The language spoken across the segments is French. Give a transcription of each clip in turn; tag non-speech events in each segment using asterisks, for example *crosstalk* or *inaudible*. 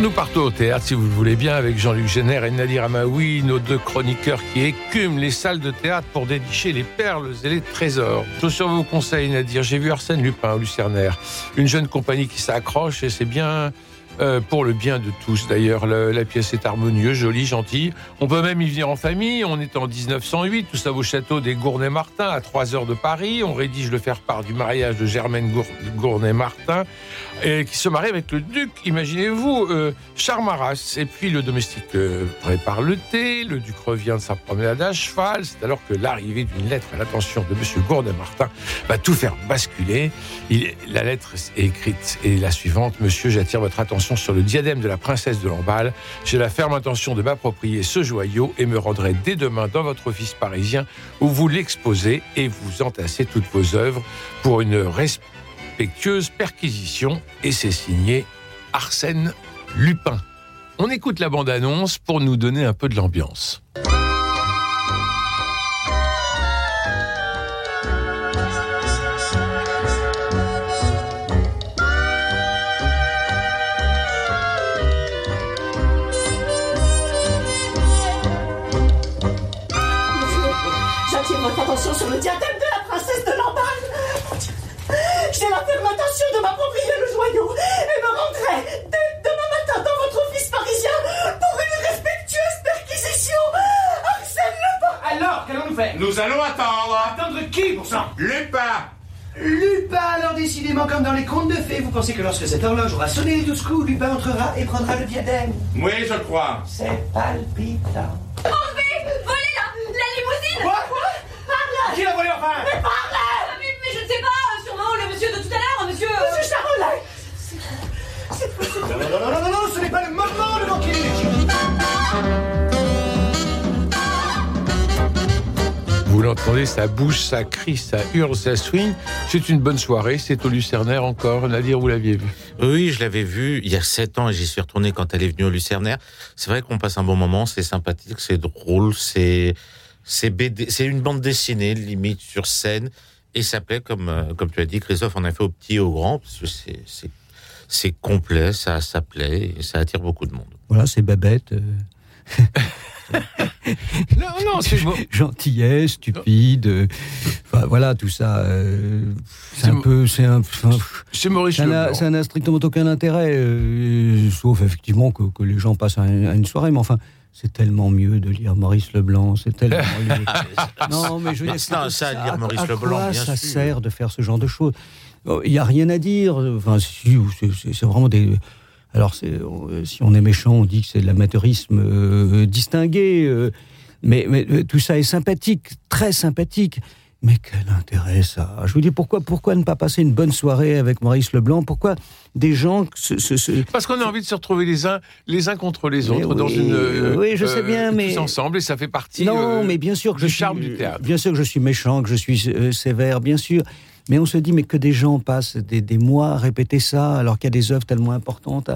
Nous partons au théâtre, si vous le voulez bien, avec Jean-Luc Génère et Nadir Amaoui, nos deux chroniqueurs qui écument les salles de théâtre pour dénicher les perles et les trésors. Je sur vos conseils, Nadir. J'ai vu Arsène Lupin au Lucernaire. Une jeune compagnie qui s'accroche et c'est bien euh, pour le bien de tous. D'ailleurs, la pièce est harmonieuse, jolie, gentille. On peut même y venir en famille. On est en 1908, tout ça au château des Gournay-Martin, à 3 heures de Paris. On rédige le faire-part du mariage de Germaine Gournay-Martin, qui se marie avec le duc, imaginez-vous, euh, Charmaras. Et puis le domestique euh, prépare le thé, le duc revient de sa promenade à cheval. C'est alors que l'arrivée d'une lettre à l'attention de M. Gournay-Martin va tout faire basculer. la lettre est écrite et la suivante. Monsieur, j'attire votre attention sur le diadème de la princesse de Lamballe. J'ai la ferme intention de m'approprier ce joyau et me rendrai dès demain dans votre office parisien où vous l'exposez et vous entassez toutes vos œuvres pour une respectueuse perquisition. Et c'est signé Arsène Lupin. On écoute la bande-annonce pour nous donner un peu de l'ambiance. Sur le diadème de la princesse de Lamballe. J'ai la ferme intention de m'approprier le joyau et me rendrai dès demain matin dans votre office parisien pour une respectueuse perquisition. Arsène Lupin Alors, qu'allons-nous faire? Nous allons attendre. Attendre qui pour ça? Lupin Lupin, alors décidément comme dans les contes de fées, vous pensez que lorsque cette horloge aura sonné les douze coups, Lupin entrera et prendra le diadème? Oui, je crois. C'est palpitant. Vous l'entendez, ça bouge, ça crie, ça hurle, ça swing. C'est une bonne soirée, c'est au Lucernaire encore. Nadir, vous l'aviez vu Oui, je l'avais vu il y a sept ans et j'y suis retourné quand elle est venue au Lucernaire. C'est vrai qu'on passe un bon moment, c'est sympathique, c'est drôle, c'est c'est une bande dessinée, limite sur scène, et ça plaît, comme, euh, comme tu as dit, Christophe, on a fait au petit et au grand, parce que c'est complet, ça, ça plaît, et ça attire beaucoup de monde. Voilà, c'est Babette. Euh. Non, non, c'est gentillesse, stupide. Euh, enfin, voilà, tout ça. c'est un peu, c'est un. C'est Maurice Ça n'a strictement aucun intérêt, sauf effectivement que, que, les gens passent à une soirée. Mais enfin, c'est tellement mieux de lire Maurice Leblanc, c'est tellement *laughs* mieux. non, mais je veux dire, ça, ça, lire Maurice Leblanc, quoi ça sert de faire ce genre de choses? Oh, Il n'y a rien à dire. Enfin, c'est vraiment des. Alors, euh, si on est méchant, on dit que c'est de l'amateurisme euh, distingué. Euh, mais, mais, tout ça est sympathique, très sympathique. Mais quel intérêt ça? Je vous dis pourquoi pourquoi ne pas passer une bonne soirée avec Maurice Leblanc? Pourquoi des gens se, parce qu'on a envie de se retrouver les uns les uns contre les autres dans une euh, oui je sais bien mais tous ensemble et ça fait partie non mais bien sûr que du je charme suis, du théâtre bien sûr que je suis méchant que je suis sévère bien sûr mais on se dit, mais que des gens passent des, mois à répéter ça, alors qu'il y a des œuvres tellement importantes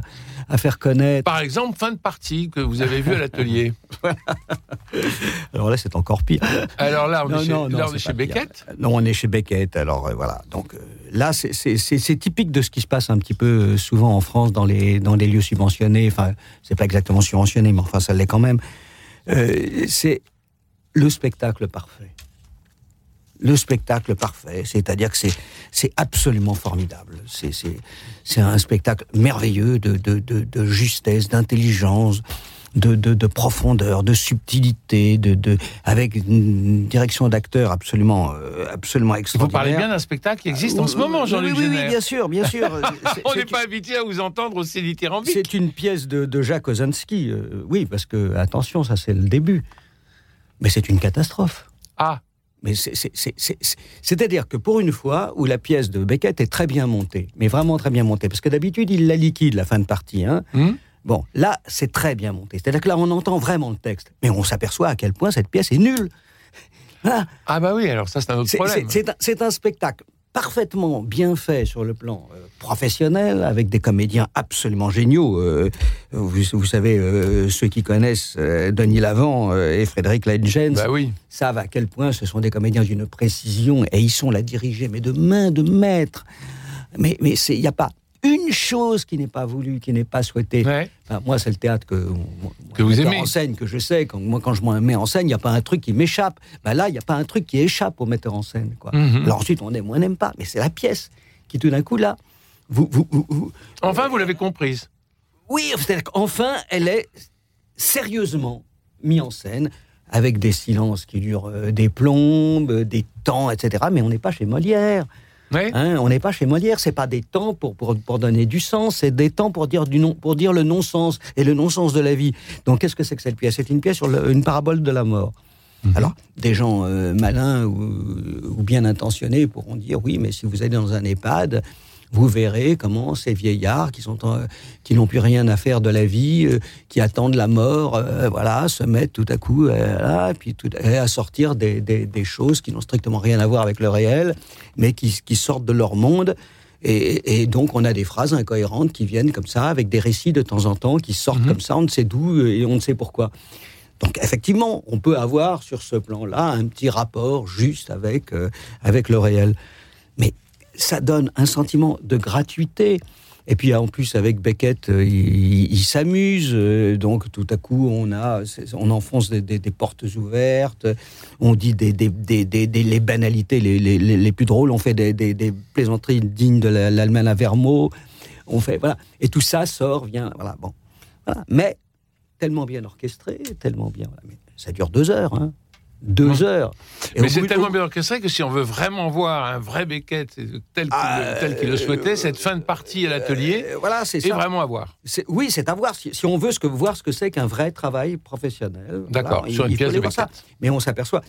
à, faire connaître. Par exemple, fin de partie que vous avez vu à l'atelier. *laughs* alors là, c'est encore pire. Alors là, on est chez, Beckett? Non, on est chez Beckett. Alors euh, voilà. Donc euh, là, c'est typique de ce qui se passe un petit peu euh, souvent en France dans les, dans les lieux subventionnés. Enfin, c'est pas exactement subventionné, mais enfin, ça l'est quand même. c'est le spectacle parfait le spectacle parfait, c'est-à-dire que c'est absolument formidable. C'est un spectacle merveilleux de, de, de, justesse, d'intelligence, de, de, profondeur, de subtilité, de, avec une direction d'acteur absolument, euh, absolument extraordinaire. Vous parlez bien d'un spectacle qui existe en ce moment, Jean-Luc oui, oui, oui, bien sûr, bien sûr. *laughs* On n'est pas habitué à vous entendre aussi dithyrambique. C'est une pièce de, Jacques Ozanski, euh, oui, parce que, attention, ça c'est le début. Mais c'est une catastrophe. Ah mais c'est-à-dire que pour une fois où la pièce de Beckett est très bien montée, mais vraiment très bien montée, parce que d'habitude il la liquide la fin de partie. Hein. Hmm. Bon, là c'est très bien monté. C'est-à-dire que là on entend vraiment le texte, mais on s'aperçoit à quel point cette pièce est nulle. *laughs* Voilà. Ah bah oui, alors ça c'est un autre problème. c'est- C'est un, c'est un spectacle parfaitement bien fait sur le plan euh, professionnel, avec des comédiens absolument géniaux. Euh, vous, vous savez, euh, ceux qui connaissent Denis Lavant et Frédéric Lengens Bah oui. savent à quel point ce sont des comédiens d'une précision et ils sont là dirigés, mais de main de maître. Mais mais c'est- il n'y a pas une chose qui n'est pas voulue, qui n'est pas souhaitée. Ouais. Enfin, moi, c'est le théâtre que, Que vous aimez. en scène, que je sais. Quand, moi, quand je me mets en scène, il n'y a pas un truc qui m'échappe. Ben là, il n'y a pas un truc qui échappe au metteur en scène. Quoi. Mhm. Alors ensuite, on aime ou on n'aime pas. Mais c'est la pièce qui, tout d'un coup, là, vous, vous, vous- vous- Enfin, vous l'avez comprise. oui, c'est-à-dire qu'enfin, elle est sérieusement mise en scène avec des silences qui durent euh, des plombes, des temps, etc. Mais on n'est pas chez Molière. Hein, on n'est pas chez Molière, c'est pas des temps pour, pour, pour donner du sens, c'est des temps pour dire, du non, pour dire le non-sens et le non-sens de la vie. Donc qu'est-ce que c'est que cette pièce? C'est une pièce sur le- une parabole de la mort. Alors, des gens euh, malins ou, ou bien intentionnés pourront dire oui, mais si vous allez dans un EHPAD, vous verrez comment ces vieillards qui sont en- qui n'ont plus rien à faire de la vie, euh, qui attendent la mort, euh, voilà, se mettent tout à coup euh, là, et puis tout, à- sortir des, des- des choses qui n'ont strictement rien à voir avec le réel, mais qui, qui sortent de leur monde. Et, et donc, on a des phrases incohérentes qui viennent comme ça, avec des récits de temps en temps qui sortent comme ça, on ne sait d'où euh, et on ne sait pourquoi. Donc effectivement, on peut avoir sur ce plan-là un petit rapport juste avec, euh, avec le réel. Ça donne un sentiment de gratuité. Et puis en plus avec Beckett, euh, il, il s'amuse, euh, donc tout à coup on a, on enfonce des, portes ouvertes, on dit des, les banalités les, les- les- plus drôles, on fait des, plaisanteries dignes de la- l'Allemagne à Vermeau, on fait voilà, et tout ça sort, vient, voilà bon, mais tellement bien orchestré, tellement bien. Mais ça dure deux heures, hein, deux heures. Et Mais c'est bout- tellement bien orchestré que si on veut vraiment voir un vrai Beckett tel qu'il Ah, tel qu'il le souhaitait, cette fin de partie à l'atelier Euh, voilà, c'est vraiment à voir. Oui, c'est à voir. Si, si on veut ce que, voir ce que c'est qu'un vrai travail professionnel. D'accord, voilà, sur il- une il pièce de voir ça. Beckett. Mais on s'aperçoit.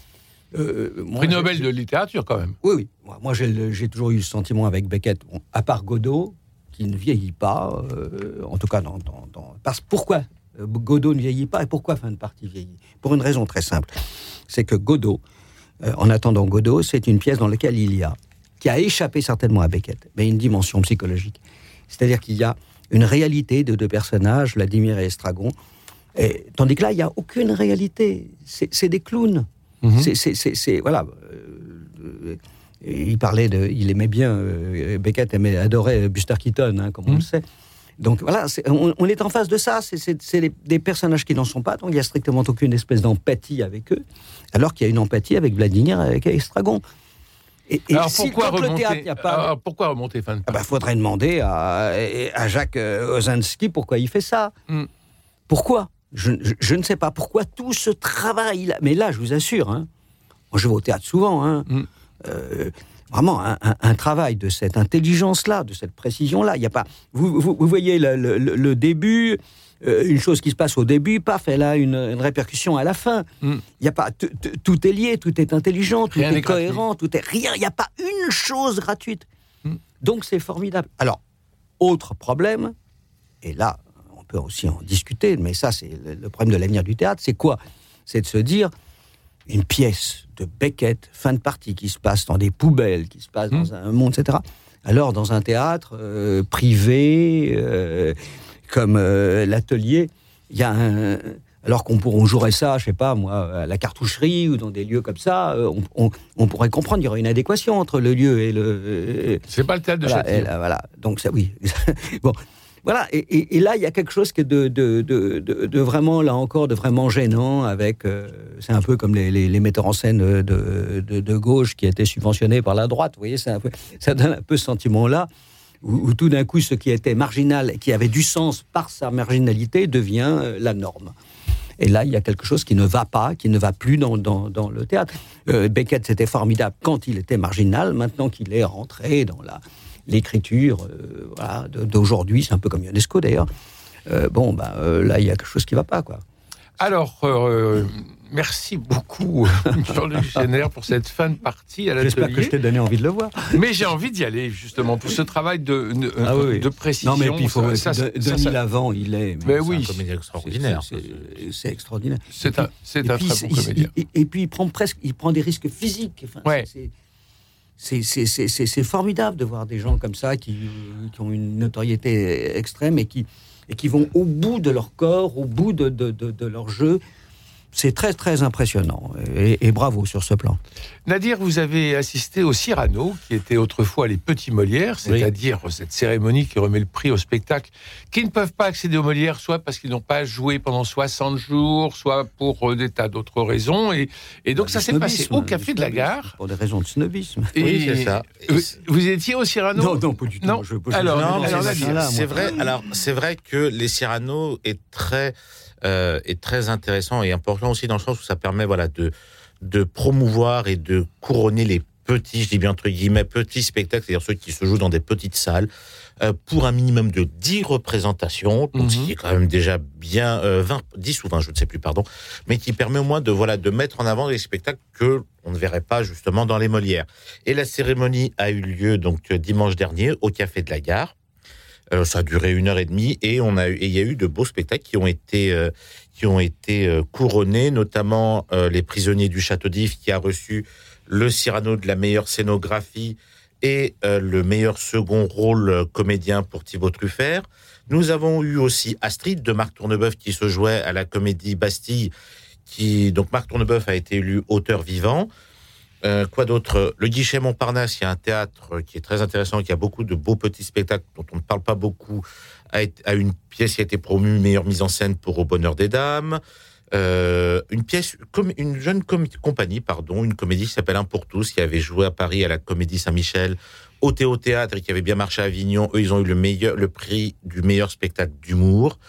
euh, moi, Prix Nobel de littérature quand même. Oui, oui. Moi, moi, j'ai toujours eu le sentiment avec Beckett, bon, à part Godot, qui ne vieillit pas, euh, en tout cas, dans, dans- dans- parce pourquoi euh, Godot ne vieillit pas et pourquoi fin de partie vieillit? Pour une raison très simple. C'est que Godot, euh, en attendant Godot, c'est une pièce dans laquelle il y a, qui a échappé certainement à Beckett, mais une dimension psychologique. C'est-à-dire qu'il y a une réalité de deux personnages, Vladimir et Estragon, et, tandis que là, il n'y a aucune réalité. C'est des clowns. Mhm. C'est- voilà. euh, il parlait de, il aimait bien euh, Beckett aimait, adorait Buster Keaton, hein, comme on Mhm. le sait. Donc voilà, on, on est en face de ça. C'est- des, personnages qui n'en sont pas, donc il y a strictement aucune espèce d'empathie avec eux, alors qu'il y a une empathie avec Vladimir, et avec Estragon. Et, et Alors si, pourquoi quand le théâtre, remonter il n'y a pas, alors, pourquoi remonter fin de ah bah, faudrait demander à, à Jacques euh, Ozinski pourquoi il fait ça. Mm. Pourquoi? Je, je- je ne sais pas. Pourquoi tout ce travail là Mais là, je vous assure, hein, moi je vais au théâtre souvent. hein, Mm. euh, vraiment, un, un- un travail de cette intelligence-là, de cette précision-là. Il y a pas. Vous, vous- vous voyez le, le- le- le début, euh, une chose qui se passe au début, paf, elle a une, une répercussion à la fin. Mm. Il y a pas. t- t- Tout est lié, tout est intelligent, tout Rien est gratuit. cohérent, tout est rien. Il n'y a pas une chose gratuite. Mm. Donc c'est formidable. Alors, autre problème, et là, on peut aussi en discuter, mais ça, c'est le, le problème de l'avenir du théâtre, c'est quoi? C'est de se dire, une pièce de Beckett, fin de partie, qui se passe dans des poubelles, qui se passe dans un monde, etc. Alors, dans un théâtre euh, privé, euh, comme euh, l'atelier, il y a un... Alors qu'on on jouerait ça, je sais pas moi, à la cartoucherie ou dans des lieux comme ça, on, on- on pourrait comprendre, il y aurait une adéquation entre le lieu et le, C'est pas le théâtre de voilà, Châtillon. et là, voilà. Donc ça, oui. *laughs* bon, voilà. Et, là, il y a quelque chose qui est de, vraiment, là encore, de vraiment gênant. Avec, euh, c'est un peu comme les, metteurs en scène de, gauche qui étaient subventionnés par la droite. Vous voyez, ça donne un peu ce sentiment-là. Où, tout d'un coup, ce qui était marginal, qui avait du sens par sa marginalité, devient euh, la norme. Et là, il y a quelque chose qui ne va pas, qui ne va plus dans le théâtre. Euh, Beckett, c'était formidable quand il était marginal. Maintenant qu'il est rentré dans la l'écriture euh, voilà, d'aujourd'hui, c'est un peu comme Ionesco d'ailleurs. euh, bon, bah, euh, là, il y a quelque chose qui ne va pas, quoi. Alors, merci beaucoup, *laughs* Jean-Luc Génère, pour cette fin de partie à J'espère que je t'ai donné envie de le voir. Mais j'ai envie d'y aller, justement, pour ce travail de, de, Ah oui, de précision. Non, mais puis il faut. Ça, ça, De- ça, Denis ça- Lavant, il est. Mais c'est oui. un un comédien extraordinaire. C'est- c'est- C'est extraordinaire. C'est un, c'est Et un très bon comédien. il- Et, puis il prend presque, il prend des risques physiques. Enfin, Ouais. c'est- c'est- formidable de voir des gens comme ça qui, qui ont une notoriété extrême et qui, et qui vont au bout de leur corps, au bout de, de, de- de leur jeu. C'est très très impressionnant et, et bravo sur ce plan. Nadir, vous avez assisté au Cyrano, qui était autrefois les petits Molières, Oui. c'est-à-dire cette cérémonie qui remet le prix aux spectacles qui ne peuvent pas accéder aux Molières, soit parce qu'ils n'ont pas joué pendant 60 jours, soit pour euh, des tas d'autres raisons. Et, et donc ça s'est passé au Café de la Gare. Pour des raisons de snobisme. Oui, c'est ça. Vous, vous étiez au Cyrano Non, non, pas du tout. Non. Je- je- Alors, alors, c'est- vrai. Alors, c'est vrai que les Cyrano est très euh, est très intéressant et important aussi dans le sens où ça permet voilà de de promouvoir et de couronner les petits, je dis bien entre guillemets, petits spectacles, c'est-à-dire ceux qui se jouent dans des petites salles, euh, pour un minimum de 10 représentations, donc ce Mhm. qui est quand même déjà bien, euh, 20, 10 ou 20, je ne sais plus, pardon, mais qui permet au moins de, voilà, de mettre en avant des spectacles que on ne verrait pas justement dans les Molières. Et la cérémonie a eu lieu donc dimanche dernier au Café de la Gare. Euh, ça a duré une heure et demie et il y a eu de beaux spectacles qui ont été euh, qui ont été euh, couronnés, notamment les prisonniers du château d'If qui a reçu le Cyrano de la meilleure scénographie et le meilleur second rôle comédien pour Thibaut Truffert. Nous avons eu aussi Astrid de Marc Tournebeuf qui se jouait à la comédie Bastille. Qui donc Marc Tournebeuf a été élu auteur vivant. Euh, quoi d'autre? Le Guichet Montparnasse, il y a un théâtre qui est très intéressant, qui a beaucoup de beaux petits spectacles dont on ne parle pas beaucoup, a, été- une pièce qui a été promue meilleure mise en scène pour Au Bonheur des Dames. Euh, une pièce, comme une jeune com- compagnie, pardon, une comédie qui s'appelle Un pour tous, qui avait joué à Paris à la Comédie Saint-Michel, au Théo Théâtre et qui avait bien marché à Avignon. Eux, ils ont eu le meilleur, le prix du meilleur spectacle d'humour.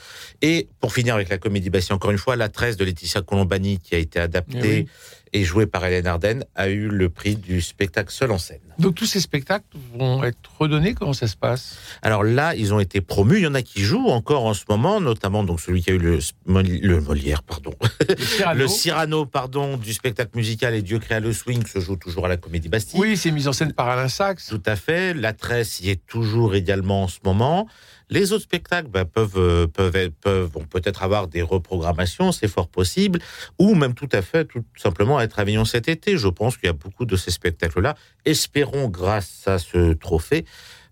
Et pour finir avec la Comédie Bastille, encore une fois, La Tresse de Laetitia Colombani, qui a été adaptée Eh. Et jouée par Hélène Ardenne, a eu le prix du spectacle seul en scène. Donc tous ces spectacles vont être redonnés Comment ça se passe? Alors là, ils ont été promus. Il y en a qui jouent encore en ce moment, notamment donc celui qui a eu le, Moli- le Molière, pardon, *laughs* Le Cyrano le Cyrano, pardon, du spectacle musical et Dieu créa le swing se joue toujours à la Comédie Bastille. Oui, c'est mis en scène par Alain Sachs. Tout à fait. La tresse y est toujours également en ce moment. Les autres spectacles ben, peuvent euh, peuvent peut-être avoir des reprogrammations, c'est fort possible, ou même tout à fait, tout simplement être à Avignon cet été. Je pense qu'il y a beaucoup de ces spectacles-là. Espérons, grâce à ce trophée,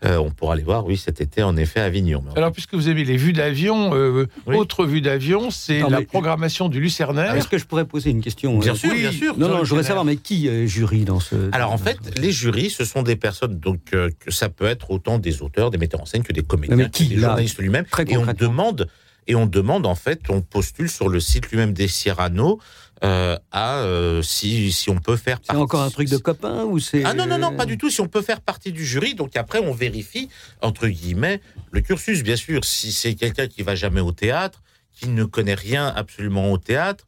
euh, on pourra les voir, oui, cet été en effet à Avignon. Mais Alors, puisque vous avez les vues d'avion, euh, Oui. autre vue d'avion, c'est la mais- programmation du Lucernaire. Est-ce que je pourrais poser une question Bien euh, sûr, oui. bien sûr. Non, non, je voudrais savoir, mais qui euh, jury dans ce. Alors en fait, ce- les jurys, ce sont des personnes, donc euh, que ça peut être autant des auteurs, des metteurs en scène que des comédiens, Mais qui, des là, journalistes lui-même. Et on demande, et on demande en fait, on postule sur le site lui-même des Cyrano euh, à euh, si si on peut faire. C'est encore un truc de copain ou c'est. Ah non non non pas du tout. Si on peut faire partie du jury, donc après on vérifie entre guillemets le cursus. Bien sûr, si c'est quelqu'un qui va jamais au théâtre, qui ne connaît rien absolument au théâtre,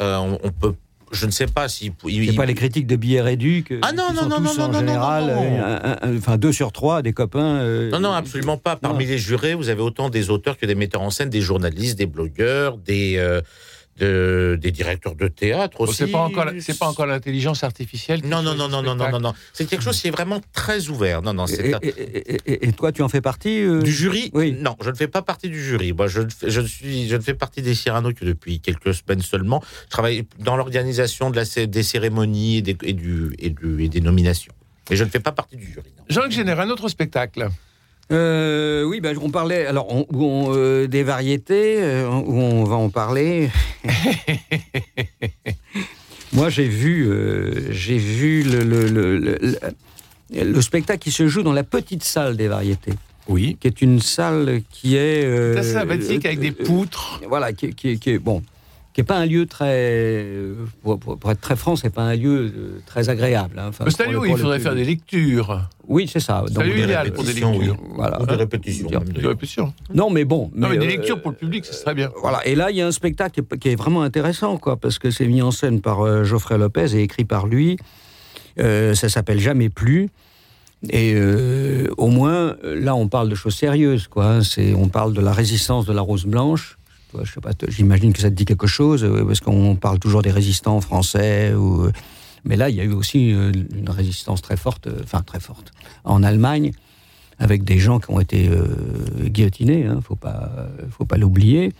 euh, on, on peut. Je ne sais pas si C'est pas les critiques de billets réduits que. Ah non, non, non, non, non, non, général, non, non. enfin deux sur trois des copains. euh, Non, non, absolument pas. Parmi Non. les jurés, vous avez autant des auteurs que des metteurs en scène, des journalistes, des blogueurs, des, euh, de- des directeurs de théâtre Bon, aussi. c'est pas encore, c'est pas encore l'intelligence artificielle. Non, non, non, non, non, non, non, non. C'est quelque chose qui est vraiment très ouvert. Non, non, c'est Et, un- et- et- et- et toi, tu en fais partie euh, du jury? Oui. Non, je ne fais pas partie du jury. Moi, je, suis, je ne fais partie des Cyrano que depuis quelques semaines seulement. Je travaille dans l'organisation de la, des cérémonies et des, et du, et du- et des nominations. Mais je ne fais pas partie du jury. Jean-Luc Génère, un autre spectacle. Euh, oui, ben, on parlait alors on- où on, euh, des variétés, euh, où on va en parler. *laughs* Moi, j'ai vu, euh, j'ai vu le, le, le, le- le- le spectacle qui se joue dans la petite salle des variétés, Oui. qui est une salle qui est euh, C'est sympathique avec des euh, poutres. voilà, qui, qui- qui est bon, qui est pas un lieu très, euh, pour, pour- pour être très franc, c'est pas un lieu euh, très agréable. hein. Enfin, C'est un lieu où il faudrait faire des lectures. Oui, c'est ça. C'est un lieu idéal pour des répétitions, lectures. voilà. Ou des répétitions. Des. Non, mais bon. Non, mais des euh, lectures pour le public, ce serait bien. Voilà, et là, il y a un spectacle qui est, qui est vraiment intéressant, quoi, parce que c'est mis en scène par euh, Geoffrey Lopez et écrit par lui. Euh, ça s'appelle Jamais plus. Et euh, au moins, là, on parle de choses sérieuses, quoi. hein. C'est, on parle de la résistance de la rose blanche. Je sais pas, j'imagine que ça te dit quelque chose, euh, parce qu'on parle toujours des résistants français. Euh, mais là, il y a eu aussi euh, une résistance très forte, enfin très forte, en Allemagne, avec des gens qui ont été guillotinés. Hein, faut pas, faut pas l'oublier.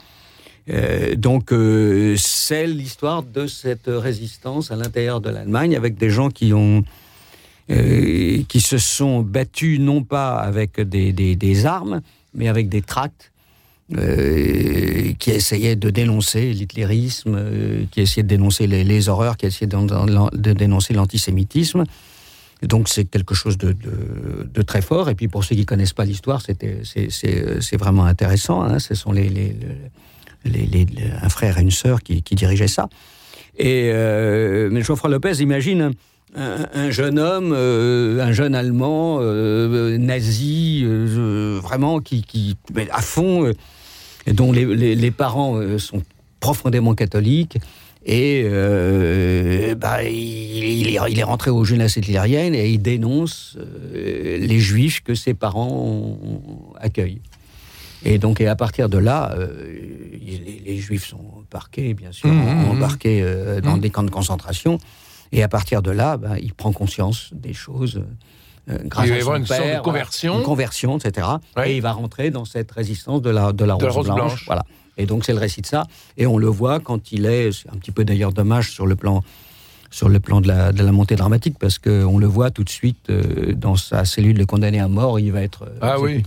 Donc, c'est l'histoire de cette résistance à l'intérieur de l'Allemagne, avec des gens qui se sont battus non pas avec des armes, mais avec des tracts, euh, qui essayaient de dénoncer l'hitlérisme, euh, qui essayaient de dénoncer les, horreurs, qui essayaient de, dénoncer l'antisémitisme. Donc c'est quelque chose de, très fort. Et puis pour ceux qui connaissent pas l'histoire, c'était c'est- vraiment intéressant. hein. Ce sont un frère et une sœur qui, dirigeaient ça. Et euh, Geoffroy Lopez imagine un, un jeune homme, euh, un jeune Allemand, euh, nazi, euh, vraiment qui, qui à fond, euh, dont les, les- les parents euh, sont profondément catholiques. Et euh, bah, il, il est, il est rentré aux jeunesses hitlériennes et il dénonce euh, les juifs que ses parents accueillent. Et donc, et à partir de là, euh, les, les juifs sont parqués, bien sûr, Mmh, mmh, embarqués euh, dans Mmh. des camps de concentration. Et à partir de là, ben, il prend conscience des choses. Euh, grâce Il va à y avoir une sorte de voilà, conversion. une conversion, etc. Ouais. Et il va rentrer dans cette résistance de la, de la, De la rose, rose blanche. blanche. Voilà. Et donc c'est le récit de ça. Et on le voit quand il est, c'est un petit peu d'ailleurs dommage sur le plan, sur le plan de la, de la montée dramatique, parce qu'on le voit tout de suite euh, dans sa cellule de condamné à mort, il va être euh, Ah oui.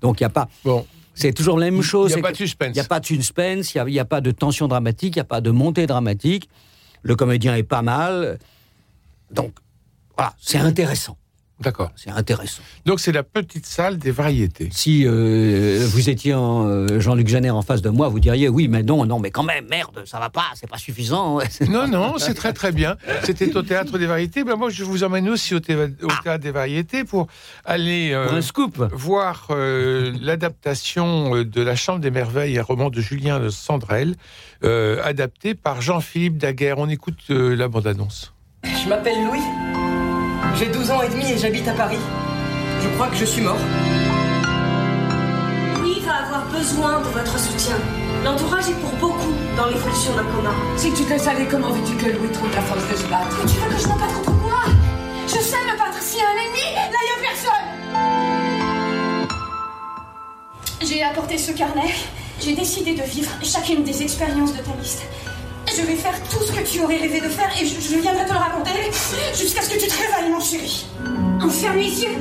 Donc il n'y a pas. Bon, C'est toujours la même il chose. n'y a c'est pas de suspense. il n'y a pas de suspense, il n'y a, il a pas de tension dramatique, il n'y a pas de montée dramatique. Le comédien est pas mal. Donc, voilà, c'est intéressant. D'accord. C'est intéressant. Donc c'est la petite salle des variétés. Si euh, vous étiez en, euh, Jean-Luc Jeanner en face de moi, vous diriez oui, mais non, non, mais quand même, merde, ça va pas, c'est pas suffisant. *laughs* Non, non, c'est très très bien. C'était au théâtre des variétés. Ben moi, je vous emmène aussi au, thé- au théâtre des variétés pour aller euh, Pour un scoop. voir euh, l'adaptation de La Chambre des Merveilles, un roman de Julien de Sandrel, euh, adapté par Jean-Philippe Daguerre. On écoute euh, la bande-annonce. Je m'appelle Louis. J'ai 12 ans et demi et j'habite à Paris. Je crois que je suis mort. Louis va avoir besoin de votre soutien. L'entourage est pour beaucoup dans l'évolution d'un coma. Si tu te savais, comment veux-tu que Louis trouve la force de se battre? Mais tu veux que je me batte contre quoi Je sais me battre s'il y a un ennemi, là il n'y a personne J'ai apporté ce carnet. J'ai décidé de vivre chacune des expériences de ta liste. Je vais faire tout ce que tu aurais rêvé de faire et je, je viendrai te le raconter jusqu'à ce que tu te réveilles, mon chéri. On ferme les yeux.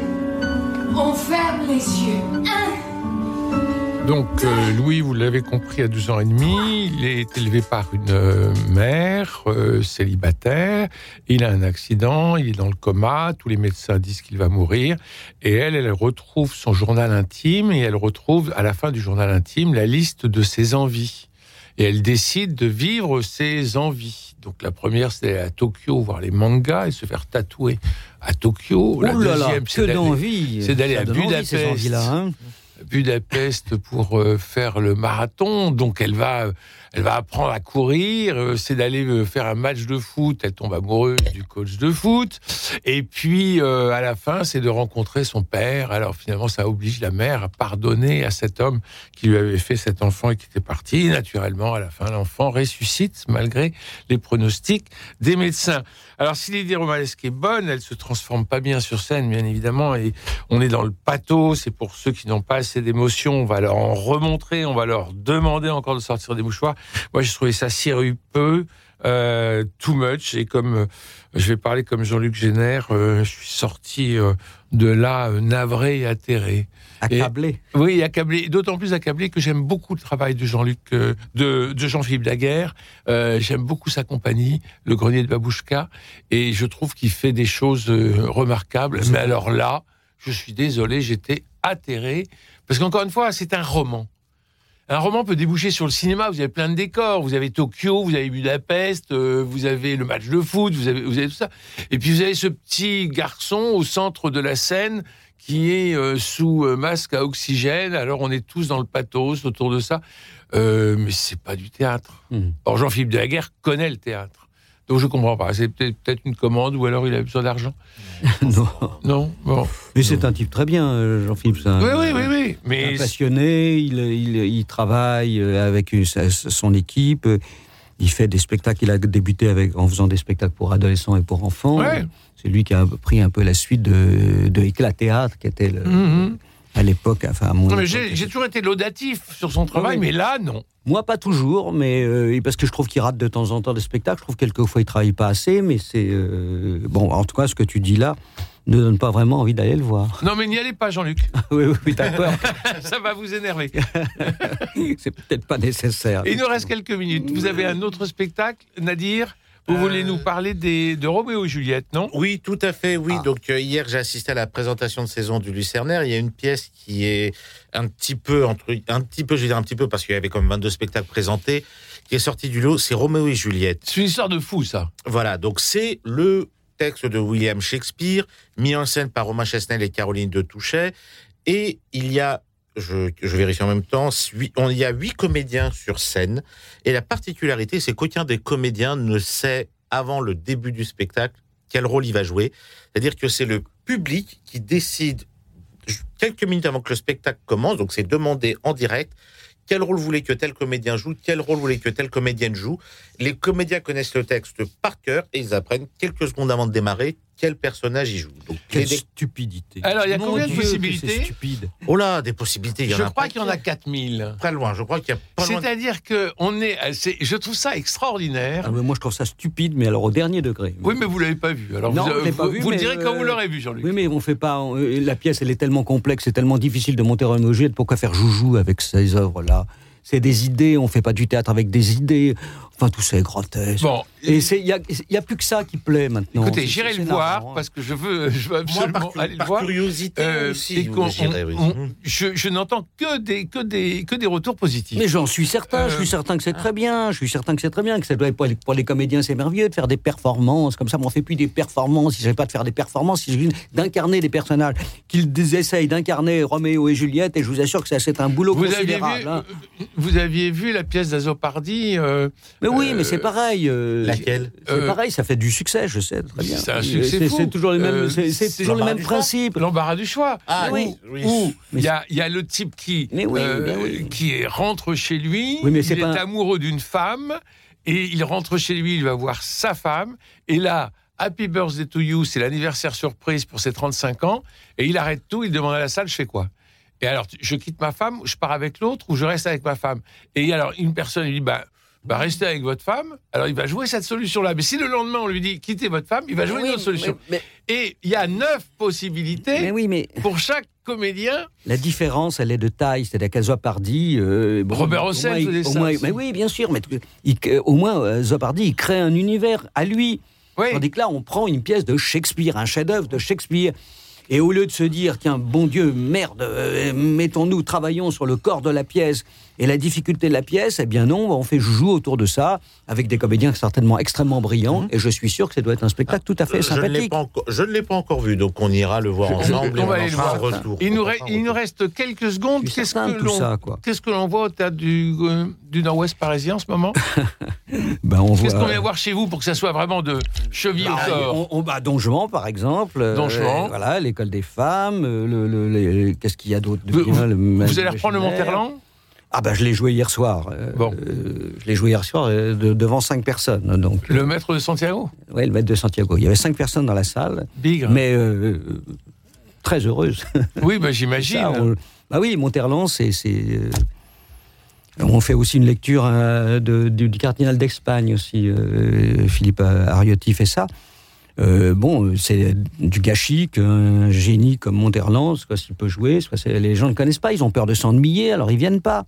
On ferme les yeux. Un, Donc, euh, Louis, vous l'avez compris, à 12 ans et demi, il est élevé par une euh, mère euh, célibataire. Il a un accident, il est dans le coma, tous les médecins disent qu'il va mourir. Et elle, elle retrouve son journal intime et elle retrouve à la fin du journal intime la liste de ses envies. Et elle décide de vivre ses envies. Donc la première, c'est à Tokyo voir les mangas et se faire tatouer à Tokyo. La Ouh là deuxième, c'est d'aller- d'envie. c'est d'aller Ça à donne envie, Budapest. ces envies-là, hein. Budapest pour euh, faire le marathon. Donc elle va, elle va apprendre à courir. euh, c'est d'aller euh, faire un match de foot. Elle tombe amoureuse du coach de foot. Et puis euh, à la fin, c'est de rencontrer son père. Alors finalement, ça oblige la mère à pardonner à cet homme qui lui avait fait cet enfant et qui était parti. Naturellement, à la fin, l'enfant ressuscite malgré les pronostics des médecins. Alors si l'idée romanesque est bonne, elle se transforme pas bien sur scène, bien évidemment, et on est dans le pathos. C'est pour ceux qui n'ont pas assez d'émotions, on va leur en remontrer, on va leur demander encore de sortir des mouchoirs. Moi, j'ai trouvé ça sirupeux, euh, too much, et comme euh, je vais parler comme Jean-Luc Génère, euh, je suis sorti euh, de là euh, navré et atterré. Accablé. Oui, accablé. D'autant plus accablé que j'aime beaucoup le travail de Jean-Luc, euh, de, de Jean-Philippe Daguerre. Euh, j'aime beaucoup sa compagnie, le Grenier de Babouchka, et je trouve qu'il fait des choses euh, remarquables. Mais alors là, je suis désolé, j'étais atterré parce qu'encore une fois, c'est un roman. Un roman peut déboucher sur le cinéma. Vous avez plein de décors. Vous avez Tokyo, vous avez Budapest, euh, vous avez le match de foot, vous avez, vous avez tout ça. Et puis vous avez ce petit garçon au centre de la scène qui est euh, sous euh, masque à oxygène. Alors on est tous dans le pathos autour de ça. Euh, mais c'est pas du théâtre. Mhm. Or Jean-Philippe Delaguerre connaît le théâtre. Donc je comprends pas. C'est peut-être une commande ou alors il a besoin d'argent. *laughs* non. Non, bon. Mais c'est un type très bien, euh, Jean-Philippe. Oui, oui, oui, oui. un Mais passionné, il, il, il travaille euh, avec son équipe. euh, Il fait des spectacles. Il a débuté avec, en faisant des spectacles pour adolescents et pour enfants. Ouais. C'est lui qui a pris un peu la suite de, de Éclat Théâtre, qui était le- Mhm. À l'époque. Enfin, j'ai toujours été laudatif sur son travail, oui. mais là, non. Moi, pas toujours, mais euh, parce que je trouve qu'il rate de temps en temps des spectacles. Je trouve que quelquefois il travaille pas assez, mais c'est euh, bon. En tout cas, ce que tu dis là ne donne pas vraiment envie d'aller le voir. Non, mais n'y allez pas, Jean-Luc. *laughs* oui, oui, oui, t'as *laughs* peur. Ça va vous énerver. *laughs* c'est peut-être pas nécessaire. Il nous reste quelques minutes. Vous avez un autre spectacle, Nadir? Vous voulez nous parler des, de Roméo et Juliette, non? Oui, tout à fait, oui. Ah. Donc euh, hier, j'ai assisté à la présentation de saison du Lucernaire. Il y a une pièce qui est un petit peu, entre, un petit peu, je vais dire un petit peu, parce qu'il y avait comme 22 spectacles présentés, qui est sorti du lot, c'est Roméo et Juliette. C'est une histoire de fou, ça. Voilà, donc c'est le texte de William Shakespeare, mis en scène par Romain Chesnel et Caroline de Touchet. Et il y a, je, vérifie en même temps, on, il y a huit comédiens sur scène. Et la particularité, c'est qu'aucun des comédiens ne sait, avant le début du spectacle, quel rôle il va jouer. C'est-à-dire que c'est le public qui décide quelques minutes avant que le spectacle commence, donc c'est demandé en direct, quel rôle voulez que tel comédien joue, quel rôle voulez que telle comédienne joue. Les comédiens connaissent le texte par cœur et ils apprennent quelques secondes avant de démarrer quel personnage jouent. Donc, Quelle stupidité. Alors, il y a Mon combien de Dieu, possibilités stupide. Oh là, des possibilités, il y en Je a crois pas qu'il y en a 4000. Très loin, je crois qu'il y a pas loin. de- C'est-à-dire que on est, c'est- je trouve ça extraordinaire. Ah, mais moi, je trouve ça stupide, mais alors au dernier degré. Oui, mais vous l'avez pas vu. Alors Non, vous, l'ai pas vous- vu, vous le direz quand euh, vous l'aurez vu, Jean-Luc. Oui, mais on fait pas. euh, la pièce, elle est tellement complexe, c'est tellement difficile de monter Roméo et Juliette. Pourquoi faire joujou avec ces œuvres-là? C'est des idées. On fait pas du théâtre avec des idées. Enfin, tout ça est grotesque. Bon, Et c'est il y a, il y a plus que ça qui plaît maintenant. écoutez, j'irai le voir hein. parce que je veux, je veux Moi, absolument par, cu- aller le par voir. curiosité Euh, aussi, on- je, je n'entends que des, que, des, que des retours positifs. Mais j'en suis certain, je Euh, suis certain que c'est très bien, je suis certain que c'est très bien, que ça doit être pour les, pour les comédiens, c'est merveilleux de faire des performances, comme ça, mais on fait plus des performances, il ne s'agit pas de faire des performances, il s'agit d'incarner des personnages, qu'ils essayent d'incarner Roméo et Juliette, et je vous assure que ça, c'est un boulot vous aviez, considérable. vu, hein. vous aviez vu la pièce d'Azopardi euh, Mais oui, euh, mais c'est pareil. euh, Laquelle C'est Euh, pareil, ça fait du succès, je sais très bien. C'est un Euh, succès c'est- fou. C'est toujours les mêmes, Euh, c'est- toujours le l'embarras même du choix. principe. L'embarras du choix. Ah oui, Où- oui. où il y a, il y a le type qui, Mais oui, euh, bien oui. qui rentre chez lui, Oui, mais c'est il pas est un- amoureux d'une femme, et il rentre chez lui, il va voir sa femme, et là, Happy Birthday to You, c'est l'anniversaire surprise pour ses 35 ans, et il arrête tout, il demande à la salle, je fais quoi? Et alors, je quitte ma femme, je pars avec l'autre, ou je reste avec ma femme? Et alors, une personne lui dit, bah, bah, restez avec votre femme. Alors, il va jouer cette solution-là. Mais si le lendemain, on lui dit, quittez votre femme, il va jouer une autre solution. mais- Et il y a neuf possibilités Mais oui, mais pour chaque comédien. La différence, elle est de taille. C'est-à-dire qu'à Zopardi. euh, bon, Robert Hossein moins, il- faisait au ça moins- aussi. Mais oui, bien sûr. Mais il- au moins, euh, Zopardi, il crée un univers à lui. Oui. Tandis que là, on prend une pièce de Shakespeare, un chef-d'œuvre de Shakespeare. Et au lieu de se dire, tiens, bon Dieu, merde, euh, mettons-nous, travaillons sur le corps de la pièce et la difficulté de la pièce, eh bien non, on fait joujou autour de ça, avec des comédiens certainement extrêmement brillants, et je suis sûr que ça doit être un spectacle tout à fait Mhm. Euh, Je ne l'ai sympathique. pas encore- je ne l'ai pas encore vu, donc on ira le voir ensemble. et on on va en aller le voir. retour. Il nous, il nous reste quelques secondes. Qu'est-ce que l'on voit au théâtre du, euh, du Nord-Ouest parisien en ce moment? *laughs* Ben, on Qu'est-ce qu'on vient voir chez vous pour que ça soit vraiment de cheville Bah, au corps on, on- bah, Don Juan, par exemple. Don Juan. voilà, l'école des femmes. euh, le, le- les- Qu'est-ce qu'il y a d'autre Vous- allez reprendre le. Monterland? Ah ben, je l'ai joué hier soir. euh, Bon. euh, je l'ai joué hier soir de- devant cinq personnes. Donc, Le maître de Santiago? ouais, le maître de Santiago. Il y avait cinq personnes dans la salle, Bigre. mais euh, très heureuses. Oui, bah, j'imagine. *laughs* On- Bah oui, Monterland, c'est. On fait aussi une lecture de- du, du cardinal d'Espagne aussi. euh, Philippe Ariotti fait ça. Euh, bon, c'est du gâchis qu'un génie comme Monterland, soit s'il peut jouer, les gens ne connaissent pas, ils ont peur de s'ennuyer, alors ils viennent pas.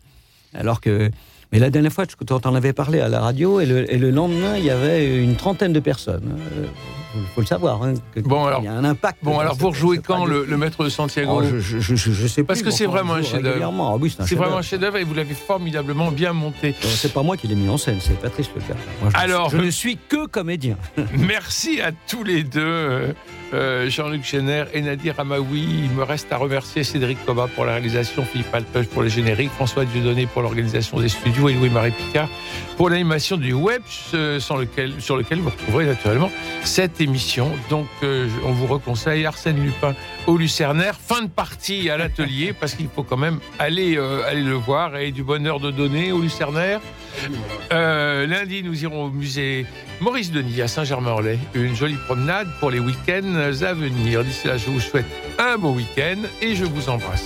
Alors que, mais la dernière fois, tu en avais parlé à la radio, et le, et le lendemain, il y avait une trentaine de personnes. Hein. faut, faut le savoir. hein, que- Bon, alors- il y a un impact. Bon, alors rejouez cette quand le, le maître de Santiago Oh, je, je, je, je- sais Parce plus, que mais c'est vraiment un chef-d'œuvre. Ah oui, c'est vraiment un chef-d'œuvre. et vous l'avez formidablement bien monté. Euh, C'est pas moi qui l'ai mis en scène, c'est Patrice Leclerc. Moi, Alors- je ne suis que comédien. *laughs* Merci à tous les deux, euh, euh, Jean-Luc Génère et Nadir Amaoui. Il me reste à remercier Cédric Coba pour la réalisation, Philippe Alpeuch pour les génériques, François Dieudonné pour l'organisation des studios et Louis-Marie Picard pour l'animation du web, sans lequel, sur lequel vous retrouverez naturellement cette Donc, euh, on vous reconseille Arsène Lupin au Lucernaire. Fin de partie à l'atelier *laughs* parce qu'il faut quand même aller, euh, aller le voir et du bonheur de donner au Lucernaire. Euh, lundi, nous irons au musée Maurice Denis à Saint-Germain-en-Laye. Une jolie promenade pour les week-ends à venir. D'ici là, je vous souhaite un bon week-end et je vous embrasse.